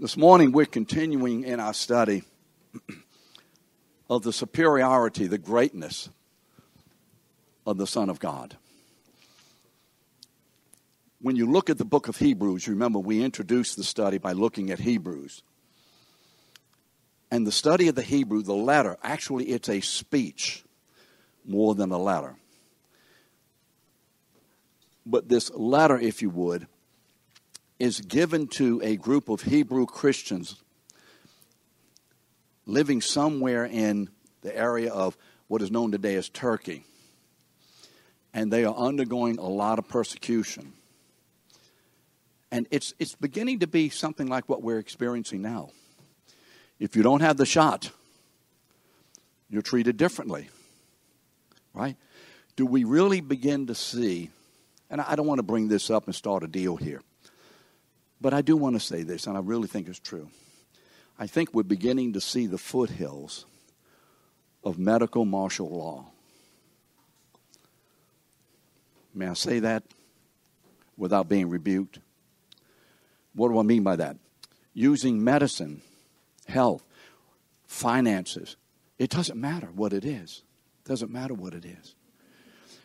This morning, we're continuing in our study of the superiority, the greatness of the Son of God. When you look at the book of Hebrews, remember we introduced the study by looking at Hebrews. And the study of the Hebrew, the letter, actually, it's a speech more than a letter. But this letter, if you would, is given to a group of Hebrew Christians living somewhere in the area of what is known today as Turkey. And they are undergoing a lot of persecution. And it's, it's beginning to be something like what we're experiencing now. If you don't have the shot, you're treated differently. Right? Do we really begin to see, and I don't want to bring this up and start a deal here, but I do want to say this, and I really think it's true. I think we're beginning to see the foothills of medical martial law. May I say that without being rebuked? What do I mean by that? Using medicine, health, finances. It doesn't matter what it is. It doesn't matter what it is.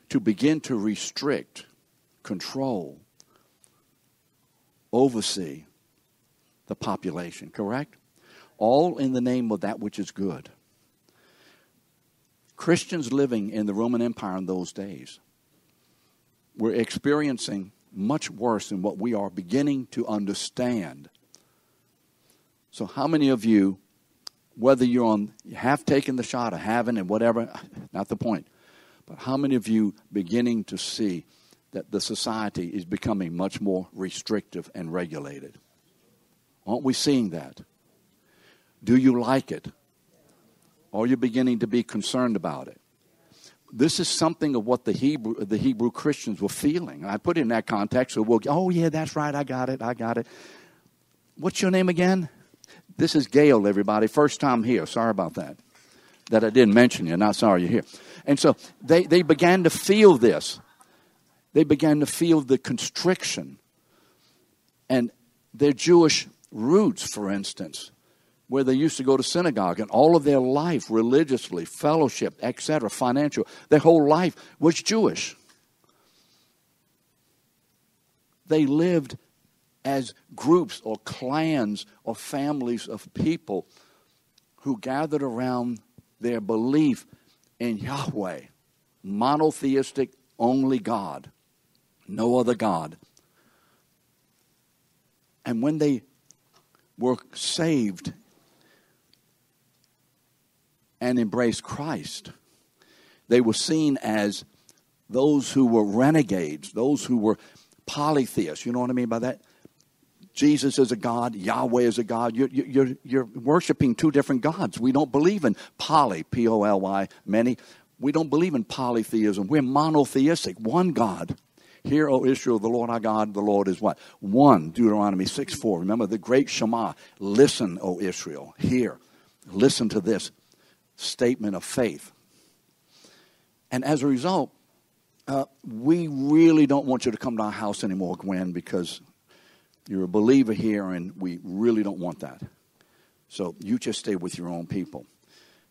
To begin to restrict, control, oversee the population, correct? All in the name of that which is good. Christians living in the Roman Empire in those days were experiencing much worse than what we are beginning to understand. So, how many of you, whether you're on, have taken the shot or haven't, and whatever, not the point, but how many of you beginning to see that the society is becoming much more restrictive and regulated. Aren't we seeing that? Do you like it? Are you beginning to be concerned about it? This is something of what the Hebrew, the Hebrew Christians were feeling. And I put it in that context, so we'll, oh, yeah, that's right, I got it, I got it. What's your name again? This is Gail, everybody. First time here. Sorry about that. That I didn't mention you. Not sorry you're here. And so they, they began to feel this they began to feel the constriction. And their Jewish roots, for instance, where they used to go to synagogue and all of their life religiously, fellowship, etc., financial, their whole life was Jewish. They lived as groups or clans or families of people who gathered around their belief in Yahweh, monotheistic, only God no other God. And when they were saved and embraced Christ, they were seen as those who were renegades, those who were polytheists. You know what I mean by that? Jesus is a God, Yahweh is a God. You're, you're, you're worshiping two different gods. We don't believe in poly, P O L Y, many. We don't believe in polytheism. We're monotheistic, one God. Hear, O Israel, the Lord our God, the Lord is what? One, Deuteronomy 6 4. Remember the great Shema. Listen, O Israel. Hear. Listen to this statement of faith. And as a result, uh, we really don't want you to come to our house anymore, Gwen, because you're a believer here and we really don't want that. So you just stay with your own people.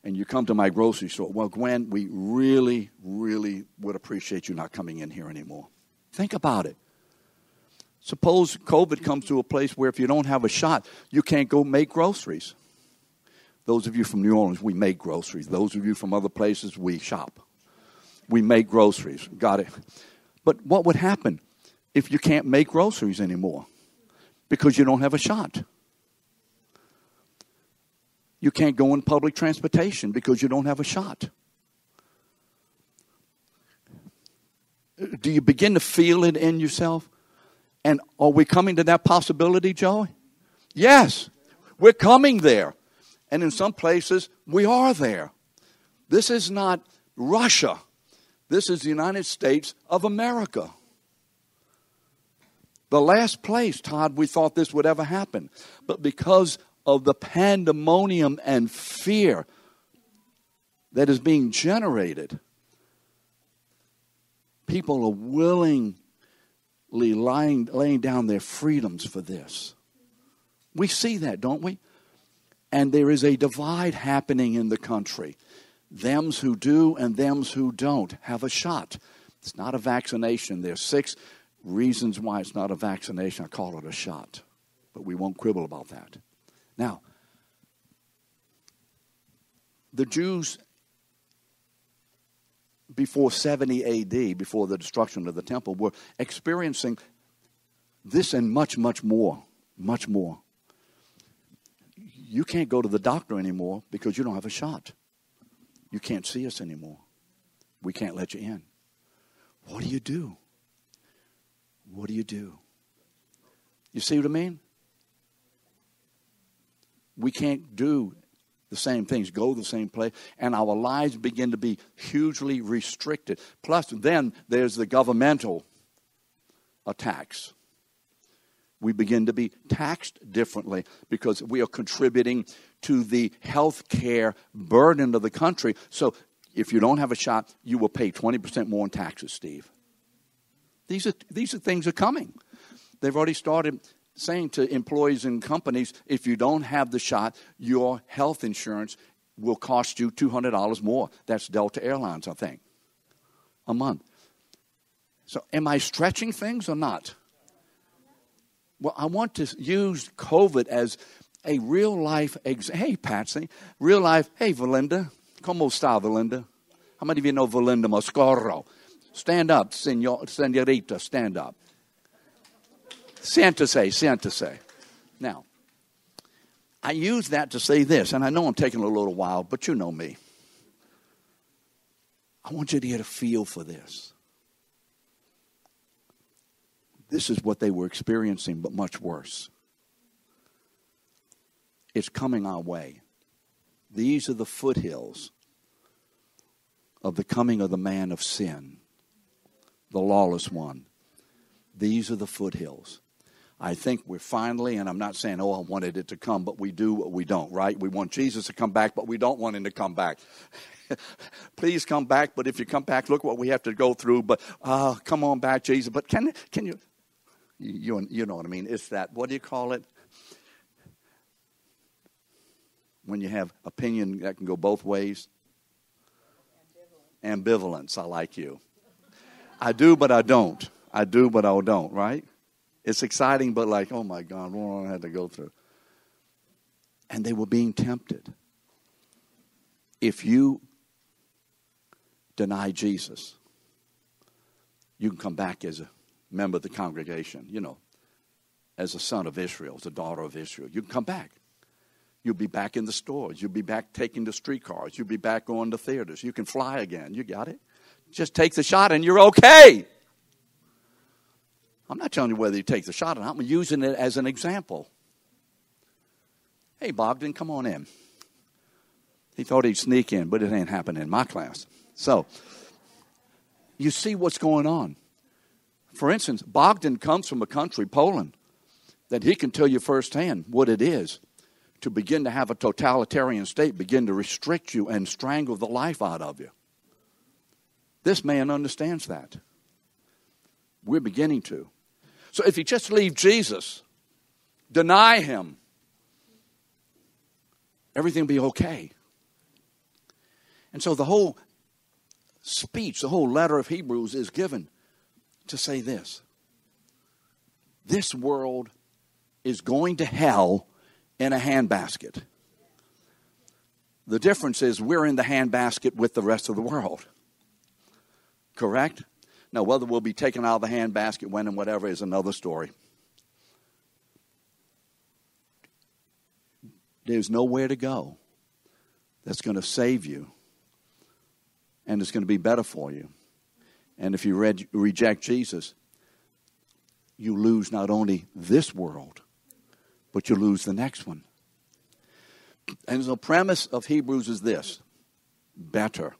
And you come to my grocery store. Well, Gwen, we really, really would appreciate you not coming in here anymore. Think about it. Suppose COVID comes to a place where if you don't have a shot, you can't go make groceries. Those of you from New Orleans, we make groceries. Those of you from other places, we shop. We make groceries. Got it. But what would happen if you can't make groceries anymore? Because you don't have a shot. You can't go in public transportation because you don't have a shot. Do you begin to feel it in yourself? And are we coming to that possibility, Joey? Yes, we're coming there. And in some places, we are there. This is not Russia. This is the United States of America. The last place, Todd, we thought this would ever happen. But because of the pandemonium and fear that is being generated, people are willingly lying, laying down their freedoms for this. We see that, don't we? And there is a divide happening in the country. Thems who do and thems who don't have a shot. It's not a vaccination. There's six reasons why it's not a vaccination. I call it a shot. But we won't quibble about that. Now, the Jews before 70 AD, before the destruction of the temple, were experiencing this and much, much more. Much more. You can't go to the doctor anymore because you don't have a shot. You can't see us anymore. We can't let you in. What do you do? What do you do? You see what I mean? We can't do the same things, go the same place, and our lives begin to be hugely restricted. Plus, then there's the governmental attacks. We begin to be taxed differently because we are contributing to the health care burden of the country. So, if you don't have a shot, you will pay 20% more in taxes, Steve. These are, these are things are coming. They've already started saying to employees and companies if you don't have the shot, your health insurance will cost you $200 more. That's Delta Airlines, I think, a month. So, am I stretching things or not? Well, I want to use COVID as a real life example. Hey, Patsy, real life. Hey, Valinda. Como está, Valinda? How many of you know Valinda Moscoro? Stand up, senor, senorita, stand up. Siéntese, siéntese. Now, I use that to say this, and I know I'm taking a little while, but you know me. I want you to get a feel for this. This is what they were experiencing, but much worse. It's coming our way. These are the foothills of the coming of the man of sin, the lawless one. These are the foothills. I think we're finally, and I'm not saying, oh, I wanted it to come, but we do what we don't, right? We want Jesus to come back, but we don't want him to come back. Please come back, but if you come back, look what we have to go through. But uh, come on back, Jesus. But can can you, you you know what I mean? It's that what do you call it? When you have opinion that can go both ways. Ambivalence. Ambivalence. I like you. I do, but I don't. I do, but I don't. Right? It's exciting, but like, oh my God, what I had to go through. And they were being tempted. If you deny Jesus, you can come back as a member of the congregation, you know, as a son of Israel, as a daughter of Israel. You can come back. You'll be back in the stores. You'll be back taking the streetcars. You'll be back going to theaters. You can fly again. You got it? Just take the shot and you're okay. I'm not telling you whether you take the shot or not. I'm using it as an example. Hey, Bogdan, come on in. He thought he'd sneak in, but it ain't happening in my class. So, you see what's going on. For instance, Bogdan comes from a country, Poland, that he can tell you firsthand what it is to begin to have a totalitarian state begin to restrict you and strangle the life out of you. This man understands that. We're beginning to. So if you just leave Jesus, deny him, everything will be okay. And so the whole speech, the whole letter of Hebrews is given to say this this world is going to hell in a handbasket. The difference is we're in the handbasket with the rest of the world. Correct? Now, whether we'll be taken out of the handbasket when and whatever is another story. There's nowhere to go that's going to save you and it's going to be better for you. And if you read, reject Jesus, you lose not only this world, but you lose the next one. And the premise of Hebrews is this better.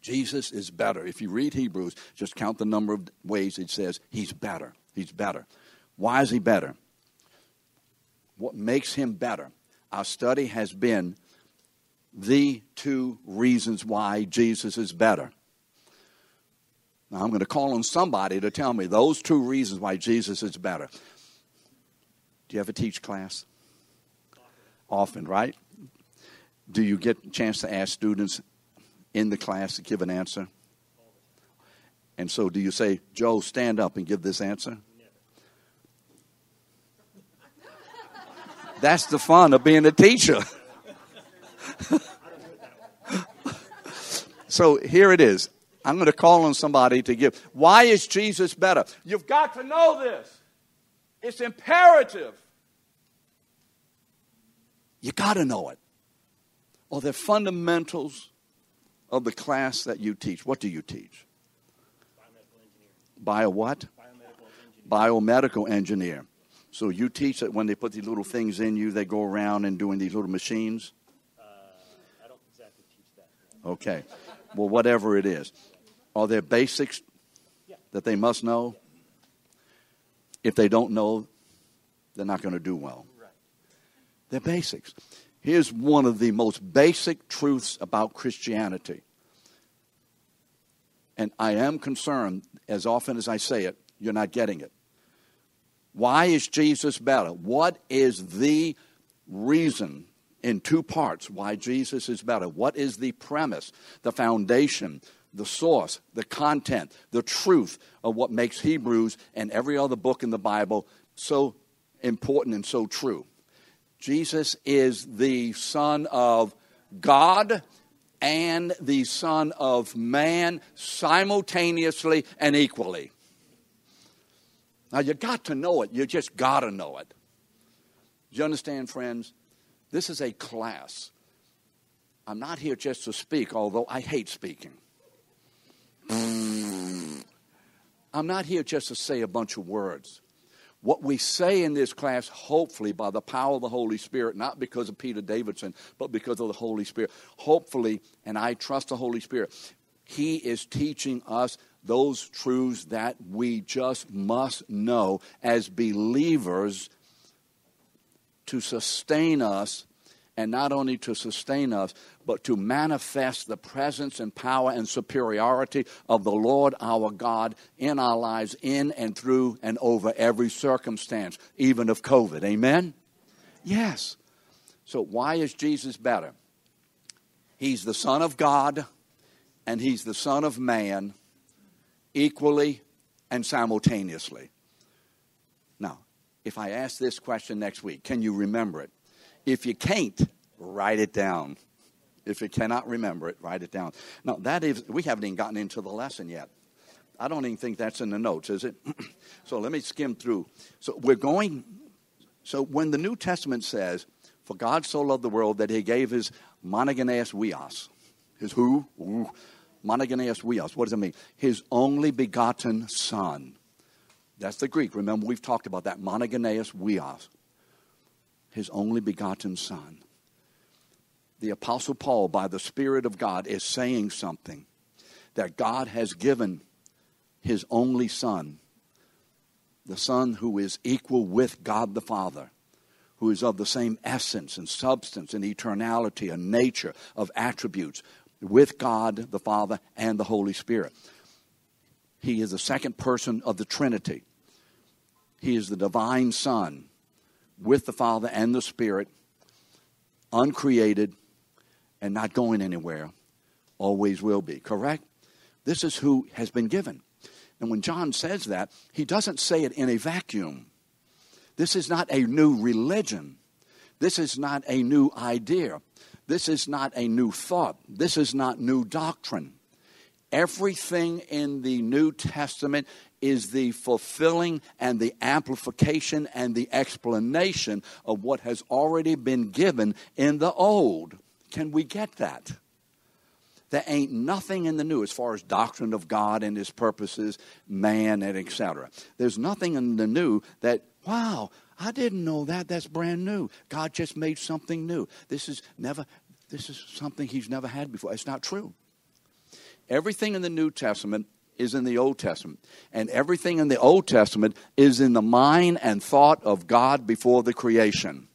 Jesus is better. If you read Hebrews, just count the number of ways it says he's better. He's better. Why is he better? What makes him better? Our study has been the two reasons why Jesus is better. Now, I'm going to call on somebody to tell me those two reasons why Jesus is better. Do you ever teach class? Often, right? Do you get a chance to ask students in the class to give an answer? And so, do you say, Joe, stand up and give this answer? That's the fun of being a teacher. so here it is. I'm going to call on somebody to give. Why is Jesus better? You've got to know this. It's imperative. You got to know it. Well, the fundamentals of the class that you teach. What do you teach? Bio what? Biomedical, Biomedical engineer. So you teach that when they put these little things in you, they go around and doing these little machines? Uh, I don't exactly teach that. Okay. Well, whatever it is. Are there basics Yeah. that they must know? If they don't know, they're not going to do well. Right. They're basics. Here's one of the most basic truths about Christianity. And I am concerned, as often as I say it, you're not getting it. Why is Jesus better? What is the reason in two parts why Jesus is better? What is the premise, the foundation, the source, the content, the truth of what makes Hebrews and every other book in the Bible so important and so true? Jesus is the Son of God and the Son of Man simultaneously and equally. Now, you got to know it. You just got to know it. Do you understand, friends? This is a class. I'm not here just to speak, although I hate speaking. I'm not here just to say a bunch of words. What we say in this class, hopefully by the power of the Holy Spirit, not because of Peter Davidson, but because of the Holy Spirit, hopefully, and I trust the Holy Spirit, He is teaching us those truths that we just must know as believers to sustain us, and not only to sustain us, but to manifest the presence and power and superiority of the Lord our God in our lives, in and through and over every circumstance, even of COVID. Amen? Yes. So, why is Jesus better? He's the Son of God and He's the Son of Man equally and simultaneously. Now, if I ask this question next week, can you remember it? If you can't, write it down. If you cannot remember it, write it down. Now, that is, we haven't even gotten into the lesson yet. I don't even think that's in the notes, is it? so let me skim through. So we're going, so when the New Testament says, For God so loved the world that he gave his monogenes huios, his who? Ooh. Monogenes huios. What does it mean? His only begotten Son. That's the Greek. Remember, we've talked about that. Monogenes huios. His only begotten Son. The Apostle Paul, by the Spirit of God, is saying something that God has given his only Son, the Son who is equal with God the Father, who is of the same essence and substance and eternality and nature of attributes with God the Father and the Holy Spirit. He is the second person of the Trinity. He is the divine Son with the Father and the Spirit, uncreated and not going anywhere, always will be. Correct? This is who has been given. And when John says that, he doesn't say it in a vacuum. This is not a new religion. This is not a new idea. This is not a new thought. This is not new doctrine. Everything in the New Testament is the fulfilling and the amplification and the explanation of what has already been given in the Old. Can we get that? There ain't nothing in the new as far as doctrine of God and his purposes, man, and etc. There's nothing in the new that, wow, I didn't know that. That's brand new. God just made something new. This is never this is something he's never had before. It's not true. Everything in the New Testament is in the Old Testament. And everything in the Old Testament is in the mind and thought of God before the creation.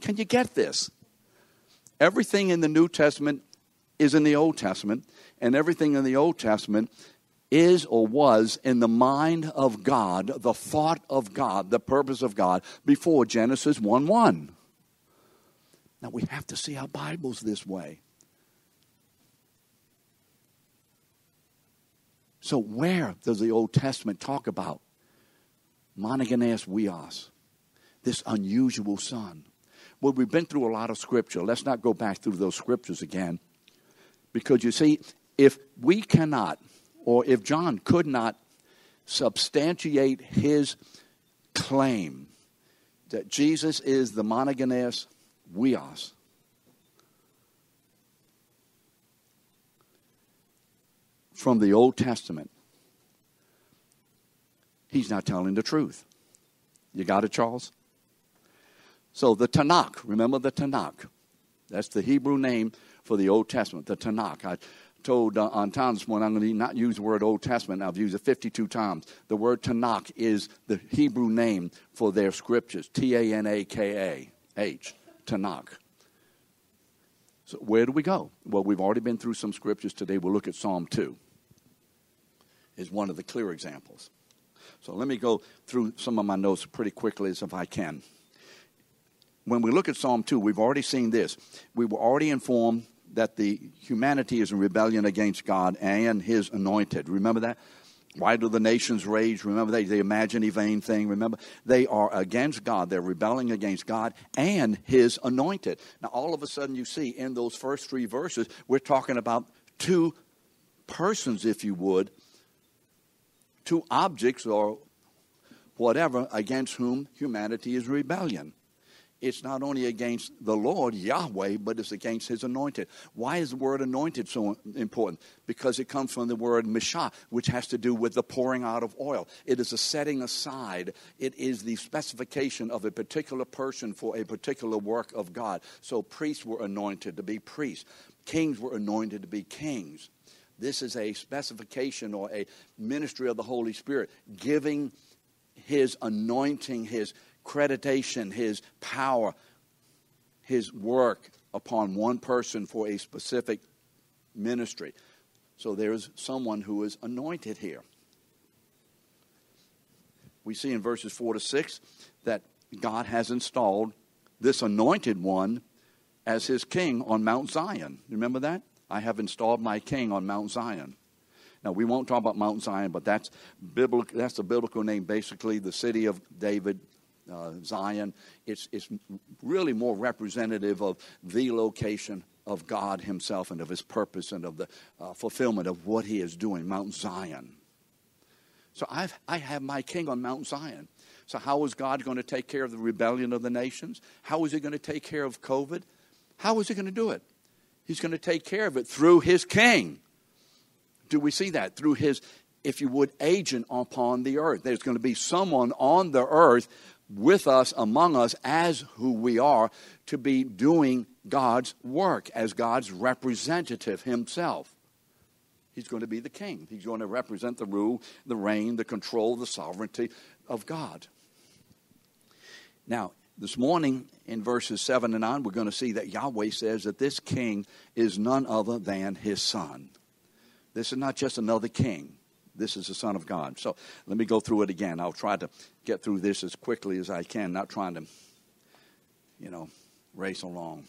Can you get this? Everything in the New Testament is in the Old Testament, and everything in the Old Testament is or was in the mind of God, the thought of God, the purpose of God before Genesis 1 1. Now we have to see our Bibles this way. So, where does the Old Testament talk about monogenes huios, this unusual son? Well, we've been through a lot of scripture. Let's not go back through those scriptures again. Because you see, if we cannot, or if John could not substantiate his claim that Jesus is the monogenes huios, from the Old Testament, he's not telling the truth. You got it, Charles? So the Tanakh, remember the Tanakh? That's the Hebrew name for the Old Testament, the Tanakh. I told uh, on time this morning I'm going to not use the word Old Testament. I've used it 52 times. The word Tanakh is the Hebrew name for their scriptures. T A N A K A H. Tanakh. So where do we go? Well, we've already been through some scriptures today. We'll look at Psalm 2. Is one of the clear examples. So let me go through some of my notes pretty quickly as if I can when we look at Psalm 2, we've already seen this. We were already informed that the humanity is in rebellion against God and his anointed. Remember that? Why do the nations rage? Remember, they, they imagine a vain thing. Remember, they are against God. They're rebelling against God and His anointed. Now, all of a sudden, you see in those first three verses, we're talking about two persons, if you would, two objects or whatever against whom humanity is rebellion it's not only against the Lord, Yahweh, but it's against his anointed. Why is the word anointed so important? Because it comes from the word mishah, which has to do with the pouring out of oil. It is a setting aside, it is the specification of a particular person for a particular work of God. So priests were anointed to be priests, kings were anointed to be kings. This is a specification or a ministry of the Holy Spirit, giving his anointing, his creditation, his power, his work upon one person for a specific ministry. So there's someone who is anointed here. We see in verses 4 to 6 that God has installed this anointed one as his king on Mount Zion. Remember that? I have installed my king on Mount Zion. Now we won't talk about Mount Zion, but that's biblical. That's the biblical name, basically the city of David, uh, Zion. It's, it's really more representative of the location of God Himself and of His purpose and of the uh, fulfillment of what He is doing, Mount Zion. So I've, I have my king on Mount Zion. So, how is God going to take care of the rebellion of the nations? How is He going to take care of COVID? How is He going to do it? He's going to take care of it through His king. Do we see that? Through His, if you would, agent upon the earth. There's going to be someone on the earth with us, among us, as who we are, to be doing God's work as God's representative himself. He's going to be the king. He's going to represent the rule, the reign, the control, the sovereignty of God. Now, this morning in verses 7 and 9, we're going to see that Yahweh says that this king is none other than his son. This is not just another king. This is the Son of God. So let me go through it again. I'll try to get through this as quickly as I can, not trying to, you know, race along.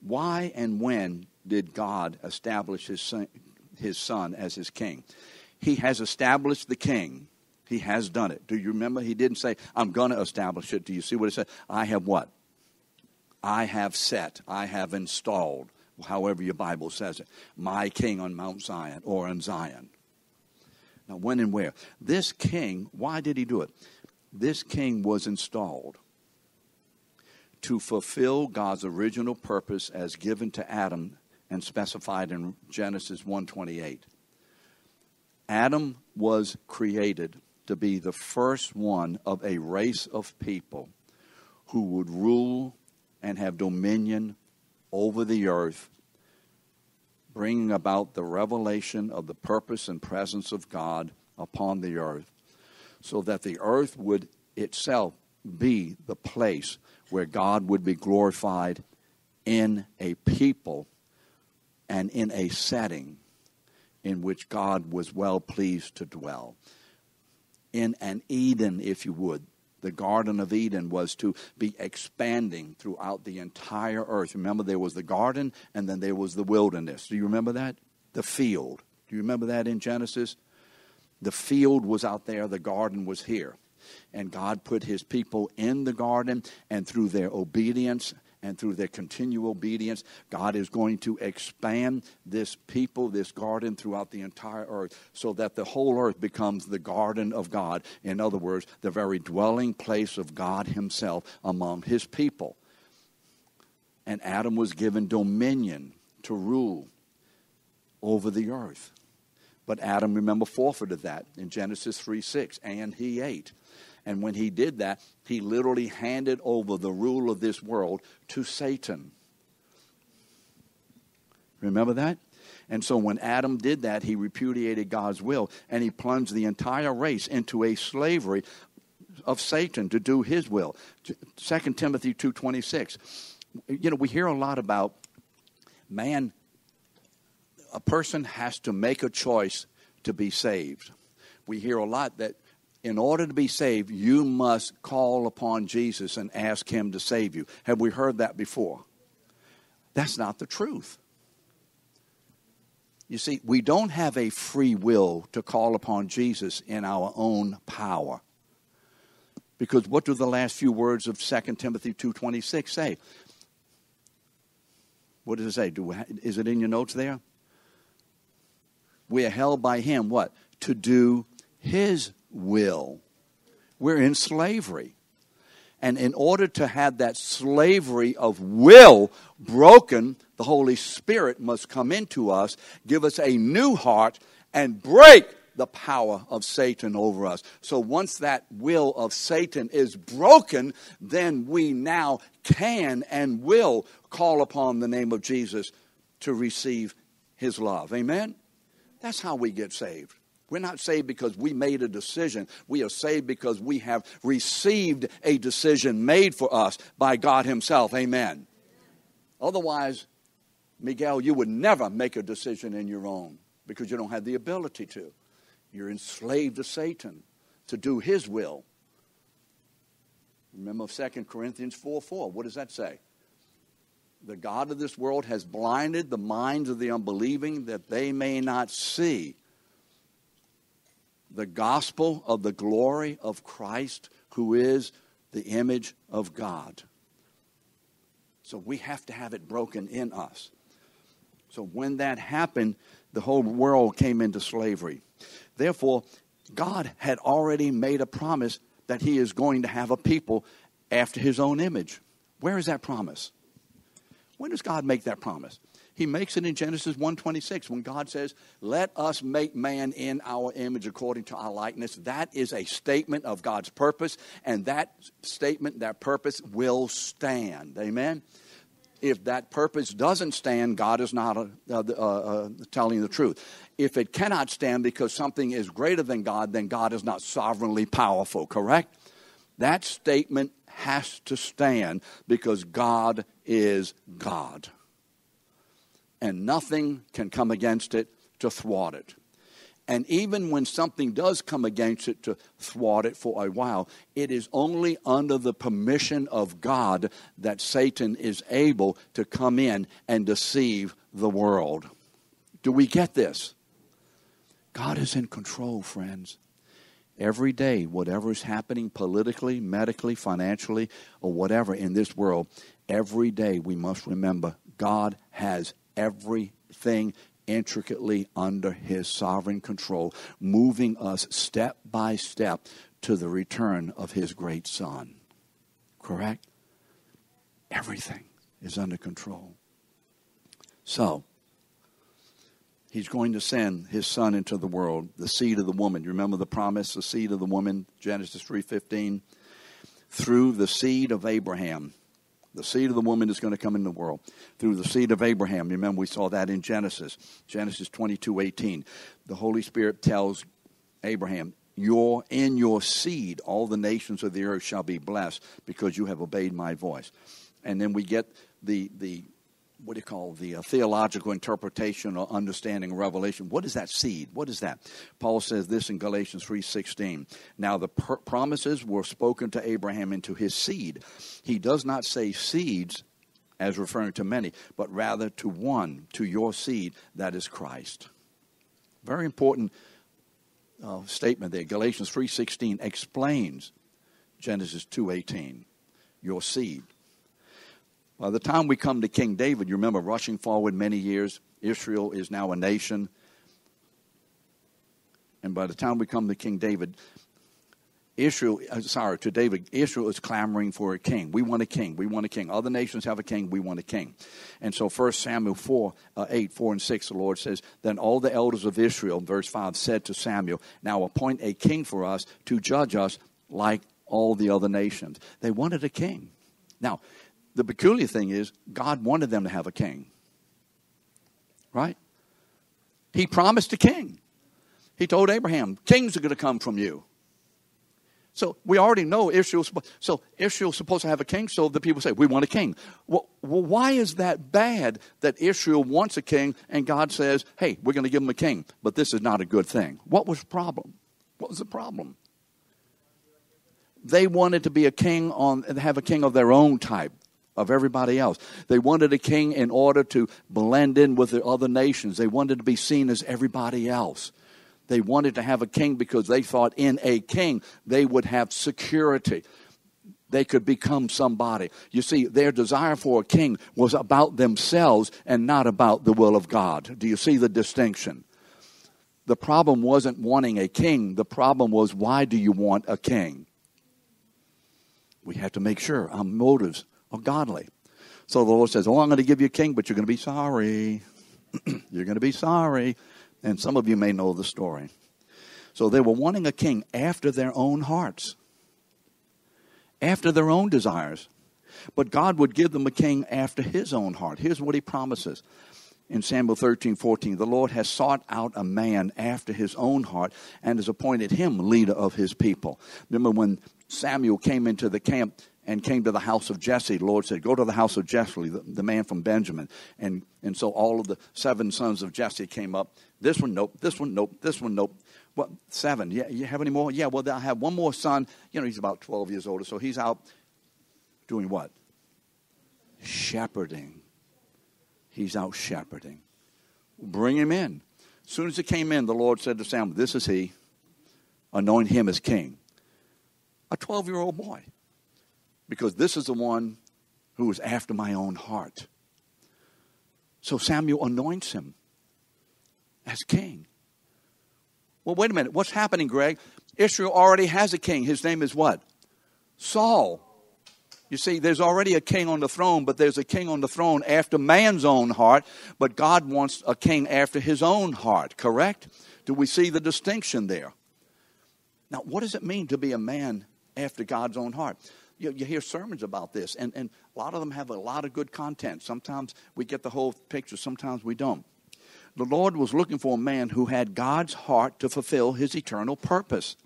Why and when did God establish his son, his son as his king? He has established the king. He has done it. Do you remember? He didn't say, I'm going to establish it. Do you see what he said? I have what? I have set. I have installed however your Bible says it, my king on Mount Zion or in Zion. Now, when and where? This king, why did he do it? This king was installed to fulfill God's original purpose as given to Adam and specified in Genesis 1:28. Adam was created to be the first one of a race of people who would rule and have dominion over the earth, bringing about the revelation of the purpose and presence of God upon the earth, so that the earth would itself be the place where God would be glorified in a people and in a setting. in which God was well pleased to dwell. In an Eden, if you would, the Garden of Eden was to be expanding throughout the entire earth. Remember, there was the garden and then there was the wilderness. Do you remember that? The field. Do you remember that in Genesis? The field was out there, the garden was here. And God put his people in the garden, and through their obedience and through their continual obedience, God is going to expand this people, this garden throughout the entire earth, so that the whole earth becomes the garden of God. In other words, the very dwelling place of God Himself among His people. And Adam was given dominion to rule over the earth. But Adam, remember, forfeited that in Genesis 3 6, and he ate. And when he did that, he literally handed over the rule of this world to Satan. Remember that? And so when Adam did that, he repudiated God's will and he plunged the entire race into a slavery of Satan to do his will. 2 Timothy 2:26. You know, we hear a lot about man a person has to make a choice to be saved. We hear a lot that in order to be saved, you must call upon Jesus and ask Him to save you. Have we heard that before? That's not the truth. You see, we don't have a free will to call upon Jesus in our own power. Because what do the last few words of 2 Timothy 2.26 say? What does it say? Do, is it in your notes there? We are held by Him, what? To do His will. We're in slavery. And in order to have that slavery of will broken, the Holy Spirit must come into us, give us a new heart, and break the power of Satan over us. So once that will of Satan is broken, then we now can and will call upon the name of Jesus to receive his love. Amen? That's how we get saved. We're not saved because we made a decision. We are saved because we have received a decision made for us by God Himself. Amen. Otherwise, Miguel, you would never make a decision in your own because you don't have the ability to. You're enslaved to Satan to do his will. Remember 2 Corinthians 4 4. What does that say? The God of this world has blinded the minds of the unbelieving that they may not see the gospel of the glory of Christ, who is the image of God. So we have to have it broken in us. So when that happened, the whole world came into slavery. Therefore, God had already made a promise that He is going to have a people after His own image. Where is that promise? When does God make that promise? He makes it in Genesis 1:26 when God says, "Let us make man in our image according to our likeness." That is a statement of God's purpose, and that statement, that purpose will stand. Amen. If that purpose doesn't stand, God is not uh, uh, uh, telling the truth. If it cannot stand because something is greater than God, then God is not sovereignly powerful, correct? That statement has to stand because God is God and nothing can come against it to thwart it. And even when something does come against it to thwart it for a while, it is only under the permission of God that Satan is able to come in and deceive the world. Do we get this? God is in control, friends. Every day, whatever is happening politically, medically, financially, or whatever in this world, every day we must remember God has everything intricately under his sovereign control, moving us step by step to the return of his great son. Correct? Everything is under control. So, he's going to send his son into the world, the seed of the woman. You remember the promise, the seed of the woman, Genesis 3:15, through the seed of Abraham the seed of the woman is going to come in the world through the seed of Abraham. Remember, we saw that in Genesis, Genesis 22 18. The Holy Spirit tells Abraham, your, In your seed, all the nations of the earth shall be blessed because you have obeyed my voice. And then we get the, the what do you call the uh, theological interpretation or understanding of revelation? What is that seed? What is that? Paul says this in galatians 3.16 now the promises were spoken to abraham and to his seed. He does not say seeds as referring to many but rather to one to your seed that is christ. Very important uh, statement there. Galatians 3.16 explains genesis 2.18 your seed by the time we come to King David, you remember rushing forward many years, Israel is now a nation. And by the time we come to King David, Israel, uh, sorry, to David, Israel is clamoring for a king. We want a king. We want a king. Other nations have a king. We want a king. And so 1 Samuel 4, uh, 8, 4 and 6, the Lord says, Then all the elders of Israel, verse 5, said to Samuel, Now appoint a king for us to judge us like all the other nations. They wanted a king. Now, the peculiar thing is, God wanted them to have a king. Right? He promised a king. He told Abraham, kings are going to come from you. So we already know Israel's so Israel's supposed to have a king. So the people say, "We want a king." Well, well, why is that bad that Israel wants a king and God says, "Hey, we're going to give them a king"? But this is not a good thing. What was the problem? What was the problem? They wanted to be a king on have a king of their own type of everybody else. They wanted a king in order to blend in with the other nations. They wanted to be seen as everybody else. They wanted to have a king because they thought in a king they would have security. They could become somebody. You see, their desire for a king was about themselves and not about the will of God. Do you see the distinction? The problem wasn't wanting a king, the problem was why do you want a king? We have to make sure our motives or godly. So the Lord says, Oh, I'm going to give you a king, but you're going to be sorry. you're going to be sorry. And some of you may know the story. So they were wanting a king after their own hearts, after their own desires. But God would give them a king after his own heart. Here's what he promises in Samuel 13, 14. The Lord has sought out a man after his own heart and has appointed him leader of his people. Remember when Samuel came into the camp and came to the house of Jesse. The Lord said, Go to the house of Jesse, the, the, man from Benjamin. And, and so all of the seven sons of Jesse came up. This one, nope. This one, nope. This one, nope. What, seven? Yeah, you have any more? Yeah, well, I have one more son. You know, he's about 12 years older. So he's out doing what? Shepherding. He's out shepherding. Bring him in. As soon as he came in, the Lord said to Samuel, This is he. Anoint him as king. A 12 year old boy because this is the one who is after my own heart. So Samuel anoints him as king. Well, wait a minute. What's happening, Greg? Israel already has a king. His name is what? Saul. You see, there's already a king on the throne, but there's a king on the throne after man's own heart, but God wants a king after his own heart, correct? Do we see the distinction there? Now, what does it mean to be a man after God's own heart? You, you hear sermons about this, and, and a lot of them have a lot of good content. Sometimes we get the whole picture, sometimes we don't. The Lord was looking for a man who had God's heart to fulfill his eternal purpose.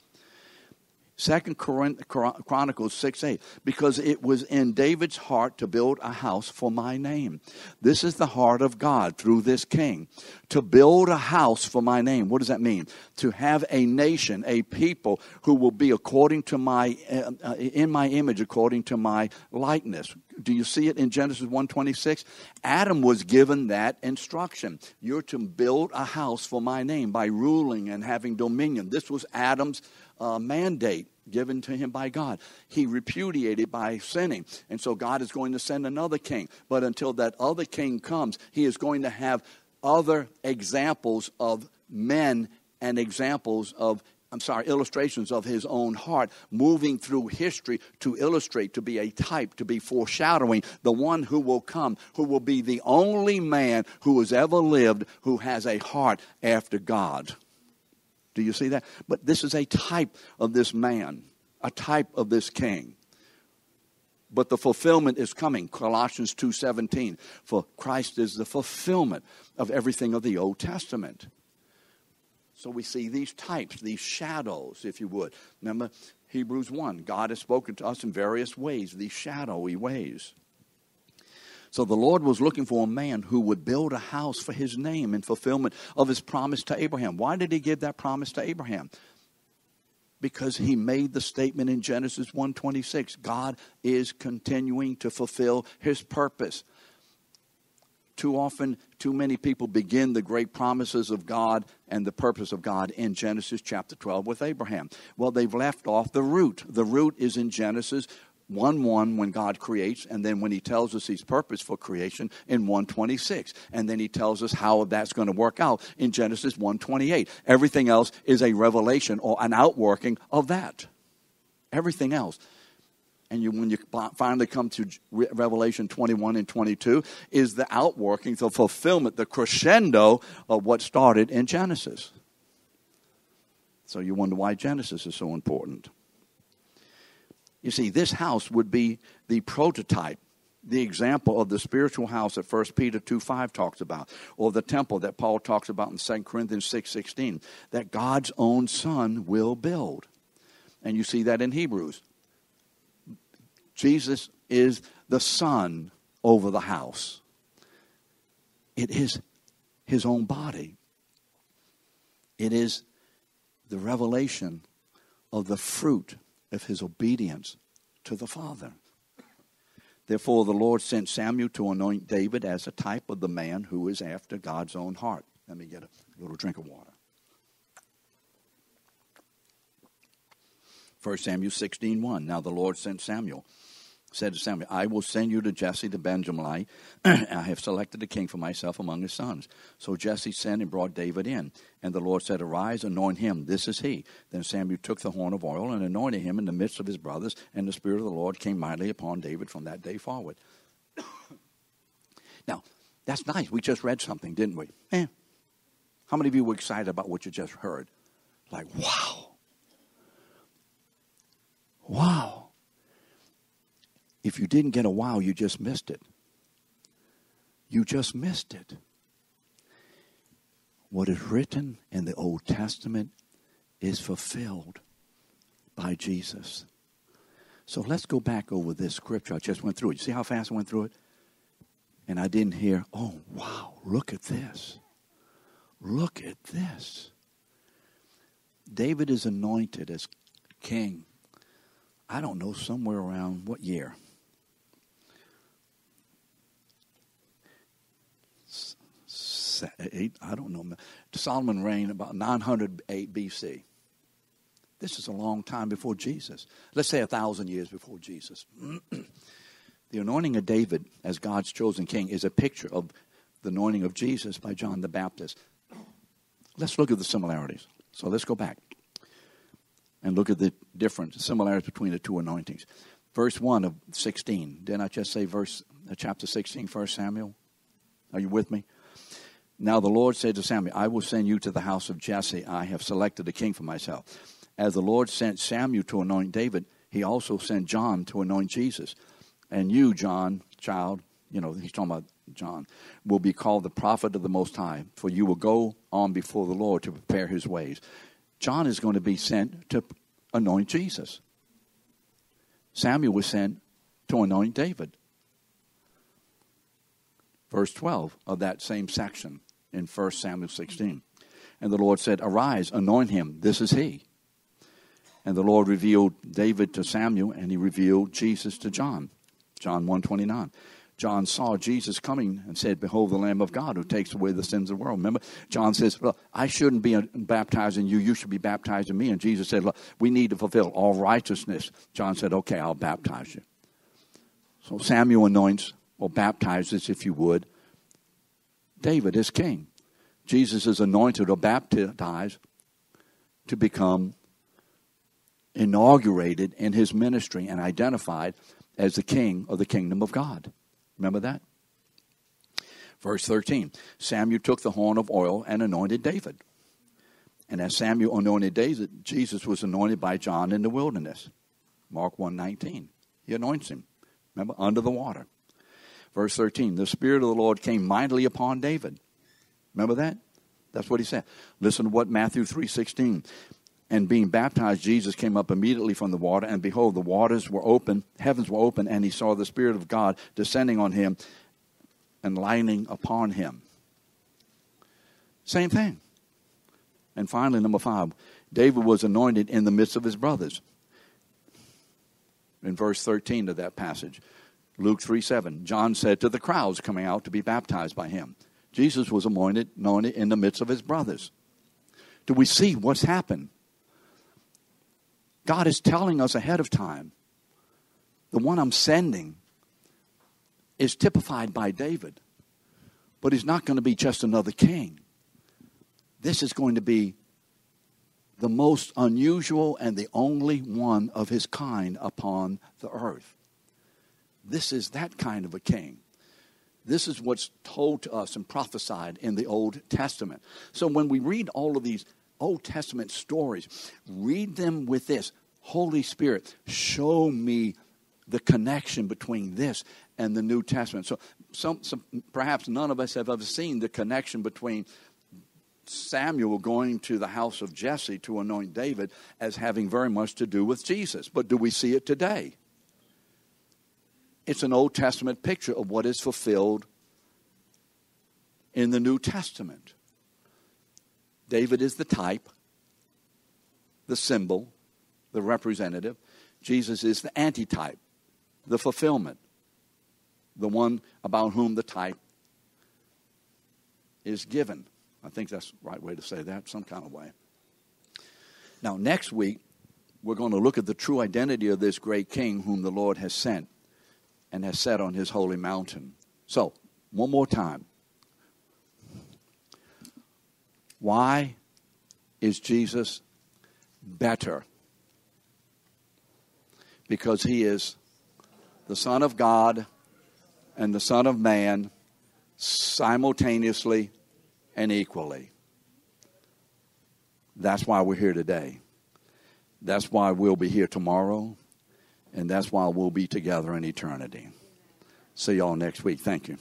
Second Chronicles 6 8, because it was in David's heart to build a house for my name. This is the heart of God through this king. To build a house for my name. What does that mean? To have a nation, a people who will be according to my, uh, uh in my image, according to my likeness. Do you see it in Genesis 1:26? Adam was given that instruction. You're to build a house for my name by ruling and having dominion. This was Adam's uh, mandate given to him by God. He repudiated by sinning. And so God is going to send another king. But until that other king comes, he is going to have other examples of men and examples of I'm sorry, illustrations of his own heart, moving through history to illustrate, to be a type, to be foreshadowing the one who will come, who will be the only man who has ever lived who has a heart after God. Do you see that? But this is a type of this man, a type of this king. But the fulfillment is coming. Colossians 2:17. For Christ is the fulfillment of everything of the Old Testament. So we see these types, these shadows, if you would. Remember Hebrews 1. God has spoken to us in various ways, these shadowy ways. So the Lord was looking for a man who would build a house for his name in fulfillment of his promise to Abraham. Why did he give that promise to Abraham? Because he made the statement in Genesis 1:26, God is continuing to fulfill his purpose. Too often, too many people begin the great promises of God and the purpose of God in Genesis chapter 12 with Abraham. Well, they've left off the root. The root is in Genesis 1 1 when God creates, and then when He tells us His purpose for creation in 126. And then He tells us how that's going to work out in Genesis 128. Everything else is a revelation or an outworking of that. Everything else. And you, when you finally come to Revelation 21 and 22, is the outworking, the fulfillment, the crescendo of what started in Genesis. So you wonder why Genesis is so important. You see, this house would be the prototype, the example of the spiritual house that 1 Peter 2 5 talks about, or the temple that Paul talks about in 2 Corinthians six sixteen, that God's own Son will build. And you see that in Hebrews. Jesus is the Son over the house, it is his own body, it is the revelation of the fruit of his obedience to the Father. Therefore, the Lord sent Samuel to anoint David as a type of the man who is after God's own heart. Let me get a little drink of water. 1 Samuel 16 1. Now the Lord sent Samuel said to Samuel, I will send you to Jesse the Benjaminite. I have selected a king for myself among his sons. So Jesse sent and brought David in. And the Lord said, Arise, anoint him. This is he. Then Samuel took the horn of oil and anointed him in the midst of his brothers. And the Spirit of the Lord came mightily upon David from that day forward. now, that's nice. We just read something, didn't we? Eh. How many of you were excited about what you just heard? Like, wow. Wow. If you didn't get a wow, you just missed it. You just missed it. What is written in the Old Testament is fulfilled by Jesus. So let's go back over this scripture. I just went through it. You see how fast I went through it? And I didn't hear, oh, wow, look at this. Look at this. David is anointed as king. I don't know, somewhere around what year? Eight, I don't know. Solomon reigned about 908 BC. This is a long time before Jesus. Let's say a thousand years before Jesus. the anointing of David as God's chosen king is a picture of the anointing of Jesus by John the Baptist. Let's look at the similarities. So let's go back and look at the difference, similarities between the two anointings. Verse 1 of 16. Didn't I just say verse uh, chapter 16, 1 Samuel? Are you with me? Now the Lord said to Samuel, I will send you to the house of Jesse. I have selected a king for myself. As the Lord sent Samuel to anoint David, he also sent John to anoint Jesus. And you, John, child, you know, he's talking about John, will be called the prophet of the Most High, for you will go on before the Lord to prepare his ways. John is going to be sent to anoint Jesus. Samuel was sent to anoint David. Verse 12 of that same section in 1 Samuel 16. And the Lord said, Arise, anoint him. This is he. And the Lord revealed David to Samuel, and he revealed Jesus to John. John 129. John saw Jesus coming and said, Behold the Lamb of God who takes away the sins of the world. Remember, John says, Well, I shouldn't be uh, baptizing you. You should be baptizing me. And Jesus said, Look, we need to fulfill all righteousness. John said, Okay, I'll baptize you. So Samuel anoints, or baptizes, if you would, David is king. Jesus is anointed or baptized to become inaugurated in his ministry and identified as the king of the kingdom of God. Remember that? Verse 13 Samuel took the horn of oil and anointed David. And as Samuel anointed David, Jesus was anointed by John in the wilderness. Mark 1:19. He anoints him. Remember, under the water. Verse 13, the Spirit of the Lord came mightily upon David. Remember that? That's what he said. Listen to what Matthew 3.16. And being baptized, Jesus came up immediately from the water, and behold, the waters were open, heavens were open, and he saw the Spirit of God descending on him and lighting upon him. Same thing. And finally, number five, David was anointed in the midst of his brothers. In verse 13 of that passage, Luke 3 7, John said to the crowds coming out to be baptized by him, Jesus was anointed, anointed in the midst of his brothers. Do we see what's happened? God is telling us ahead of time the one I'm sending is typified by David, but he's not going to be just another king. This is going to be the most unusual and the only one of his kind upon the earth. This is that kind of a king. This is what's told to us and prophesied in the Old Testament. So when we read all of these Old Testament stories, read them with this Holy Spirit, show me the connection between this and the New Testament. So, some, some, perhaps none of us have ever seen the connection between Samuel going to the house of Jesse to anoint David as having very much to do with Jesus. But do we see it today? It's an Old Testament picture of what is fulfilled in the New Testament. David is the type, the symbol, the representative. Jesus is the antitype, the fulfillment, the one about whom the type is given. I think that's the right way to say that, some kind of way. Now, next week, we're going to look at the true identity of this great king whom the Lord has sent and has set on his holy mountain. So, one more time. Why is Jesus better? Because he is the Son of God and the Son of Man simultaneously and equally. That's why we're here today. That's why we'll be here tomorrow. And that's why we'll be together in eternity. See y'all next week. Thank you.